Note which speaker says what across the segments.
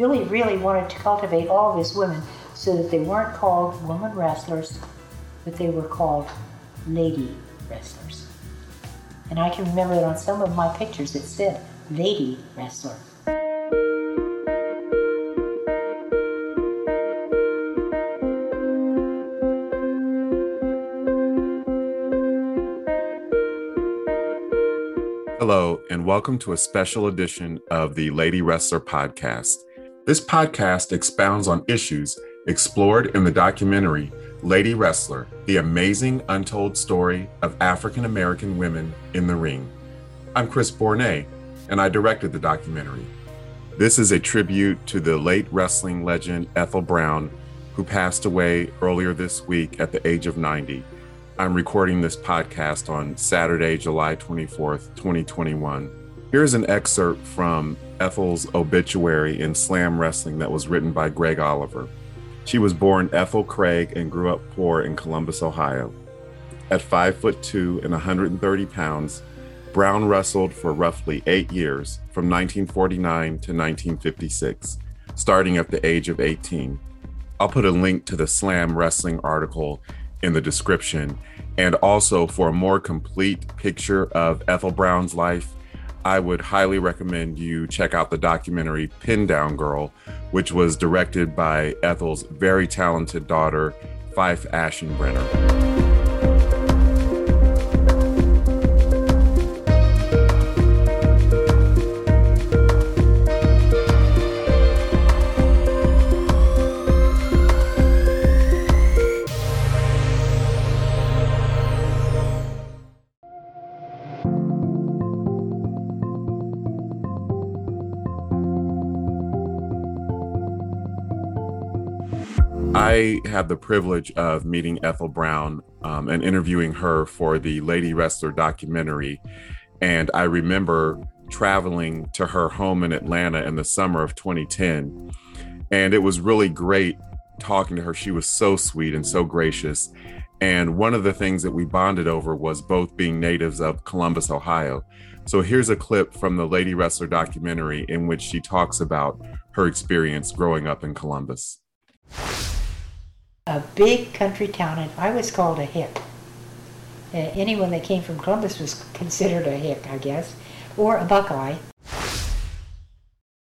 Speaker 1: Billy really wanted to cultivate all of his women so that they weren't called woman wrestlers, but they were called lady wrestlers. And I can remember that on some of my pictures it said lady wrestler.
Speaker 2: Hello, and welcome to a special edition of the Lady Wrestler podcast. This podcast expounds on issues explored in the documentary Lady Wrestler The Amazing Untold Story of African American Women in the Ring. I'm Chris Bournea, and I directed the documentary. This is a tribute to the late wrestling legend Ethel Brown, who passed away earlier this week at the age of 90. I'm recording this podcast on Saturday, July 24th, 2021. Here's an excerpt from Ethel's obituary in Slam Wrestling that was written by Greg Oliver. She was born Ethel Craig and grew up poor in Columbus, Ohio. At 5 foot 2 and 130 pounds, Brown wrestled for roughly eight years, from 1949 to 1956, starting at the age of 18. I'll put a link to the Slam Wrestling article in the description. And also, for a more complete picture of Ethel Brown's life, I would highly recommend you check out the documentary Pin Down Girl, which was directed by Ethel's very talented daughter, Fife Aschenbrenner. I had the privilege of meeting Ethel Brown um, and interviewing her for the Lady Wrestler documentary. And I remember traveling to her home in Atlanta in the summer of 2010. And it was really great talking to her. She was so sweet and so gracious. And one of the things that we bonded over was both being natives of Columbus, Ohio. So here's a clip from the Lady Wrestler documentary in which she talks about her experience growing up in Columbus
Speaker 1: a big country town, and I was called a hick. Uh, anyone that came from Columbus was considered a hick, I guess, or a buckeye.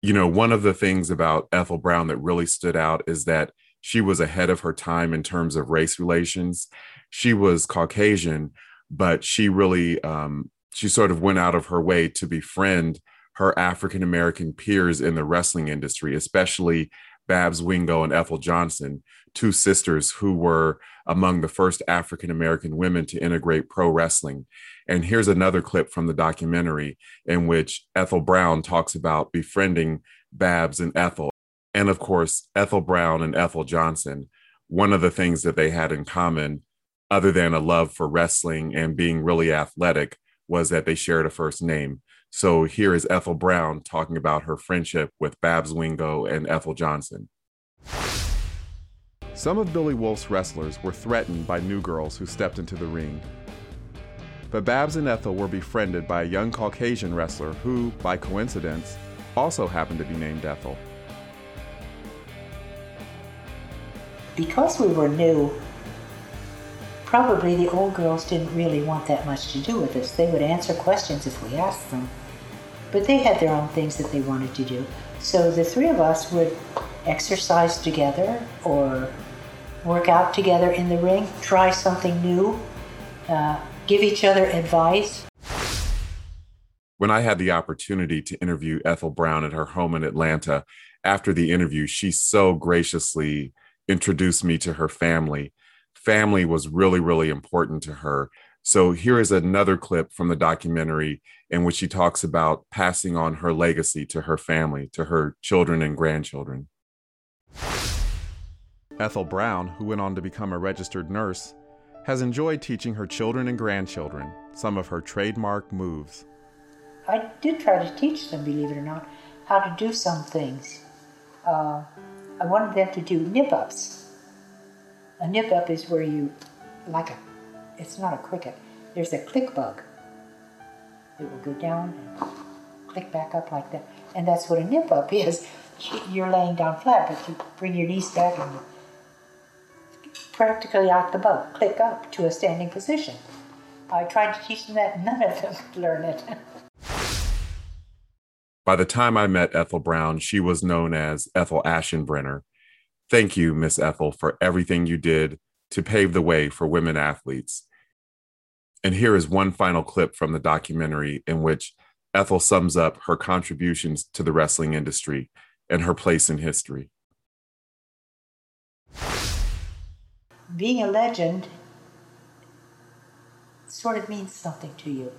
Speaker 2: You know, one of the things about Ethel Brown that really stood out is that she was ahead of her time in terms of race relations. She was Caucasian, but she really, um, she sort of went out of her way to befriend her African American peers in the wrestling industry, especially Babs Wingo and Ethel Johnson, two sisters who were among the first African American women to integrate pro wrestling. And here's another clip from the documentary in which Ethel Brown talks about befriending Babs and Ethel. And of course, Ethel Brown and Ethel Johnson, one of the things that they had in common, other than a love for wrestling and being really athletic, was that they shared a first name. So here is Ethel Brown talking about her friendship with Babs Wingo and Ethel Johnson. Some of Billy Wolfe's wrestlers were threatened by new girls who stepped into the ring. But Babs and Ethel were befriended by a young Caucasian wrestler who, by coincidence, also happened to be named Ethel.
Speaker 1: Because we were new, probably the old girls didn't really want that much to do with us. They would answer questions if we asked them, but they had their own things that they wanted to do. So the three of us would exercise together or work out together in the ring, try something new, uh, give each other advice.
Speaker 2: When I had the opportunity to interview Ethel Brown at her home in Atlanta, after the interview, she so graciously introduced me to her family. Family was really, really important to her. So here is another clip from the documentary in which she talks about passing on her legacy to her family, to her children and grandchildren. Ethel Brown, who went on to become a registered nurse, has enjoyed teaching her children and grandchildren some of her trademark moves.
Speaker 1: I did try to teach them, believe it or not, how to do some things. Uh, I wanted them to do nip ups. A nip up is where you, like a, it's not a cricket, there's a click bug. It will go down and click back up like that. And that's what a nip up is. you're laying down flat, but you bring your knees back and you practically out the butt, click up to a standing position. I tried to teach them that, none of them could learn it.
Speaker 2: By the time I met Ethel Brown, she was known as Ethel Aschenbrenner. Thank you, Miss Ethel, for everything you did to pave the way for women athletes. And here is one final clip from the documentary in which Ethel sums up her contributions to the wrestling industry and her place in history.
Speaker 1: Being a legend sort of means something to you.